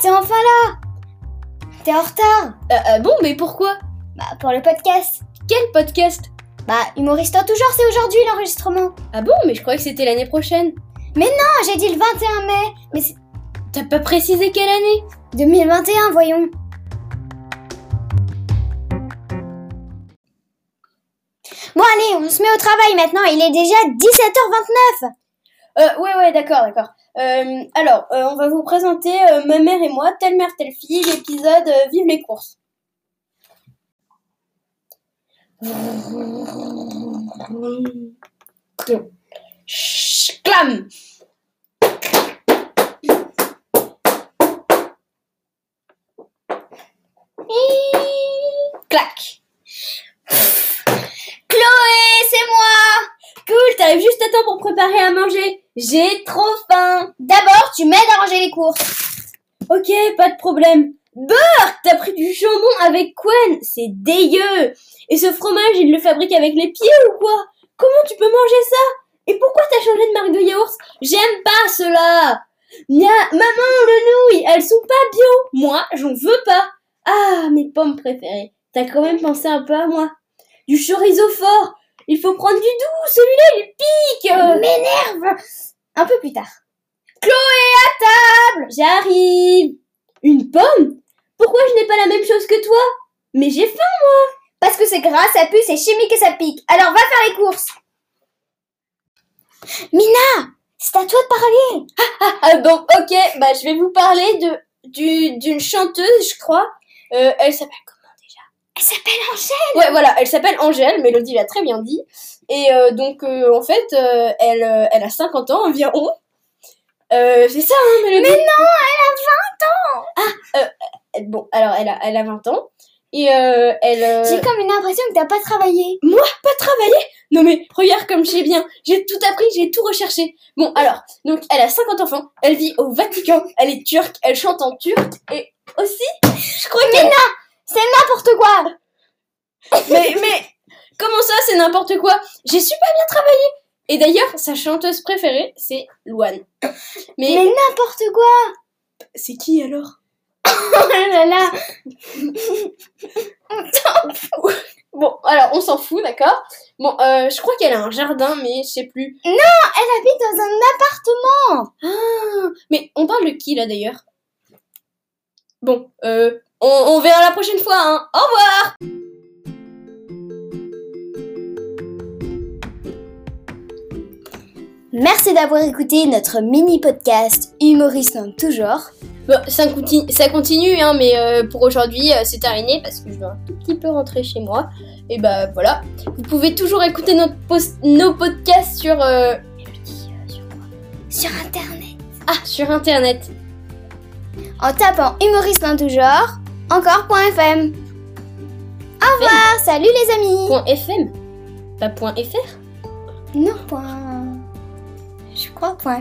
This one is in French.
t'es enfin là T'es en retard Ah, ah bon, mais pourquoi? Bah, pour le podcast. Quel podcast? Bah, humoriste en toujours, c'est aujourd'hui l'enregistrement. Ah bon, mais je croyais que c'était l'année prochaine. Non, j'ai dit le 21 mai, mais c'est T'as pas précisé quelle année? 2021, voyons. Bon, allez, on se met au travail maintenant, il est déjà 17h29 Euh, ouais, ouais, d'accord, d'accord. Euh, alors, euh, on va vous présenter euh, Ma mère et moi, telle mère, telle fille, l'épisode Vive les courses. Clam Clac Chloé, c'est moi Cool, t'arrives juste à temps pour préparer à manger. J'ai trop faim. D'abord, tu m'aides à ranger les courses. Ok, pas de problème. Burk, t'as pris du jambon avec Quen, c'est dégueu. Et ce fromage, il le fabrique avec les pieds ou quoi? Comment tu peux manger ça? Et pourquoi t'as changé de marque de yaourt? J'aime pas cela. Maman, le nouilles, elles sont pas bio. Moi, j'en veux pas. Ah, mes pommes préférées. T'as quand même pensé un peu à moi. Du chorizo fort. Il faut prendre du doux, celui-là, il pique. M'énerve Un peu plus tard. Table, j'arrive. Une pomme? Pourquoi je n'ai pas la même chose que toi? Mais j'ai faim. Parce que c'est gras, ça pue, c'est chimique et ça pique. Alors va faire les courses. Mina, c'est à toi de parler. Ah bon, ok, bah je vais vous parler de du- d'une chanteuse, je crois. Euh, elle s'appelle Elle s'appelle Angèle. Ouais, voilà, elle s'appelle Angèle. Mélodie l'a très bien dit. Et euh, donc euh, en fait, euh, elle elle a 50 ans environ. C'est ça, hein, Mélodie? Mais non, elle a 20 ans. Elle- Bon, alors elle a elle a 20 ans et elle. J'ai comme une impression que t'as pas travaillé. pas travaillé? Non mais regarde comme j'ai bien, j'ai tout appris, j'ai tout recherché. Bon alors, donc elle a 50 enfants, elle vit au Vatican, elle est turque, elle chante en turc et aussi, je crois que... C'est n'importe quoi. Mais, mais, comment ça c'est n'importe quoi? J'ai super bien travaillé Et d'ailleurs, sa chanteuse préférée, c'est Louane. Mais, Mais n'importe quoi. c'est qui alors? Oh là là. Bon, alors on s'en fout, d'accord? Bon, euh, je crois qu'elle a un jardin, mais je sais plus. Elle habite dans un appartement. Ah, mais on parle de qui là d'ailleurs? Bon, euh, on, on verra la prochaine fois, hein. Au revoir Merci d'avoir écouté notre mini podcast humoriste en tout genre. Bon, ça continue, ça continue hein, mais euh, pour aujourd'hui, euh, c'est terminé parce que je dois un tout petit peu rentrer chez moi. Et bah voilà. Vous pouvez toujours écouter notre post- nos podcasts sur... euh, Sur internet. Ah, sur internet. En tapant humoriste en tout genre, encore.fm. Au revoir, salut les amis. Point .fm Pas point .fr Non, point. Je crois point.